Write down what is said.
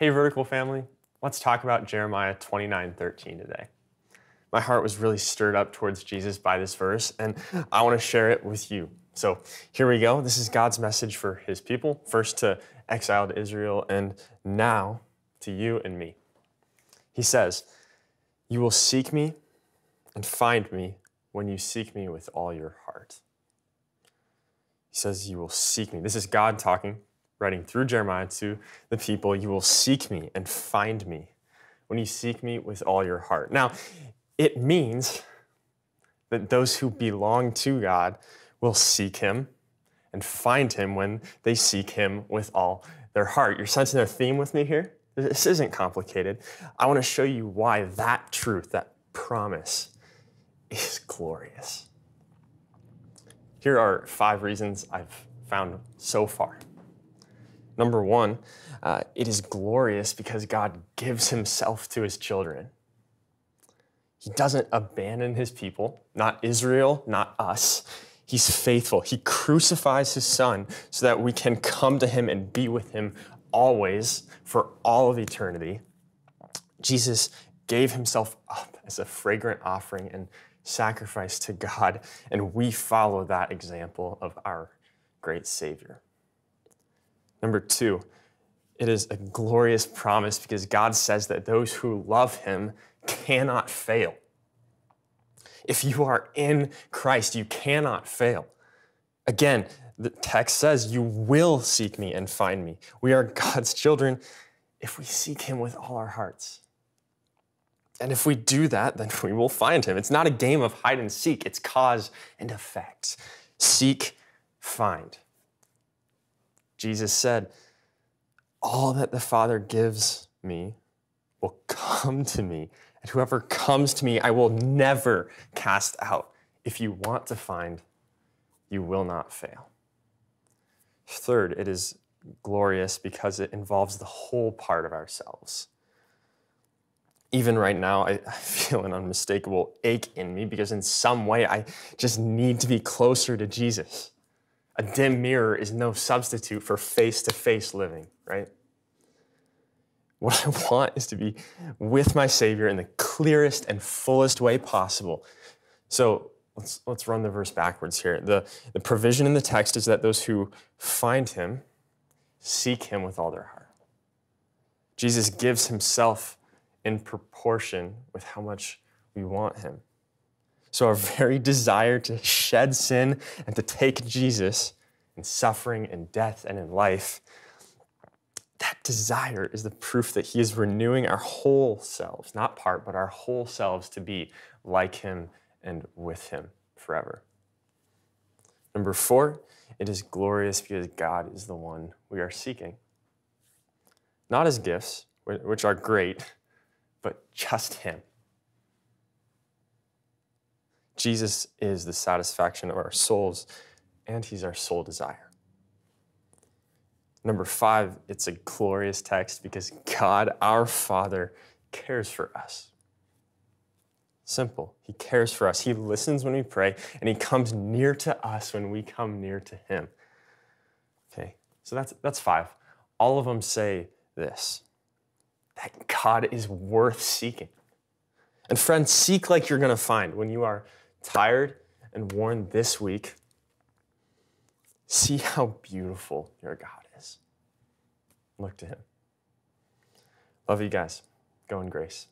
Hey, Vertical family, let's talk about Jeremiah 29 13 today. My heart was really stirred up towards Jesus by this verse, and I want to share it with you. So here we go. This is God's message for his people, first to exiled Israel, and now to you and me. He says, You will seek me and find me when you seek me with all your heart. He says, You will seek me. This is God talking writing through Jeremiah to the people, You will seek me and find me when you seek me with all your heart. Now, it means that those who belong to God will seek him and find him when they seek him with all their heart. You're sensing their theme with me here? This isn't complicated. I want to show you why that truth, that promise, is glorious. Here are five reasons I've found so far Number one, uh, it is glorious because God gives himself to his children. He doesn't abandon his people, not Israel, not us. He's faithful. He crucifies his son so that we can come to him and be with him always for all of eternity. Jesus gave himself up as a fragrant offering and sacrifice to God, and we follow that example of our great Savior. Number two, it is a glorious promise because God says that those who love him cannot fail. If you are in Christ, you cannot fail. Again, the text says, You will seek me and find me. We are God's children if we seek him with all our hearts. And if we do that, then we will find him. It's not a game of hide and seek, it's cause and effect. Seek, find. Jesus said, All that the Father gives me will come to me, and whoever comes to me, I will never cast out. If you want to find, you will not fail. Third, it is glorious because it involves the whole part of ourselves. Even right now, I feel an unmistakable ache in me because, in some way, I just need to be closer to Jesus. A dim mirror is no substitute for face to face living, right? What I want is to be with my Savior in the clearest and fullest way possible. So let's, let's run the verse backwards here. The, the provision in the text is that those who find Him seek Him with all their heart. Jesus gives Himself in proportion with how much we want Him. So, our very desire to shed sin and to take Jesus in suffering and death and in life, that desire is the proof that He is renewing our whole selves, not part, but our whole selves to be like Him and with Him forever. Number four, it is glorious because God is the one we are seeking. Not as gifts, which are great, but just Him. Jesus is the satisfaction of our souls, and He's our sole desire. Number five, it's a glorious text because God, our Father, cares for us. Simple. He cares for us. He listens when we pray, and He comes near to us when we come near to Him. Okay, so that's, that's five. All of them say this that God is worth seeking. And friends, seek like you're going to find when you are tired and worn this week, see how beautiful your God is. Look to Him. Love you guys. Go in grace.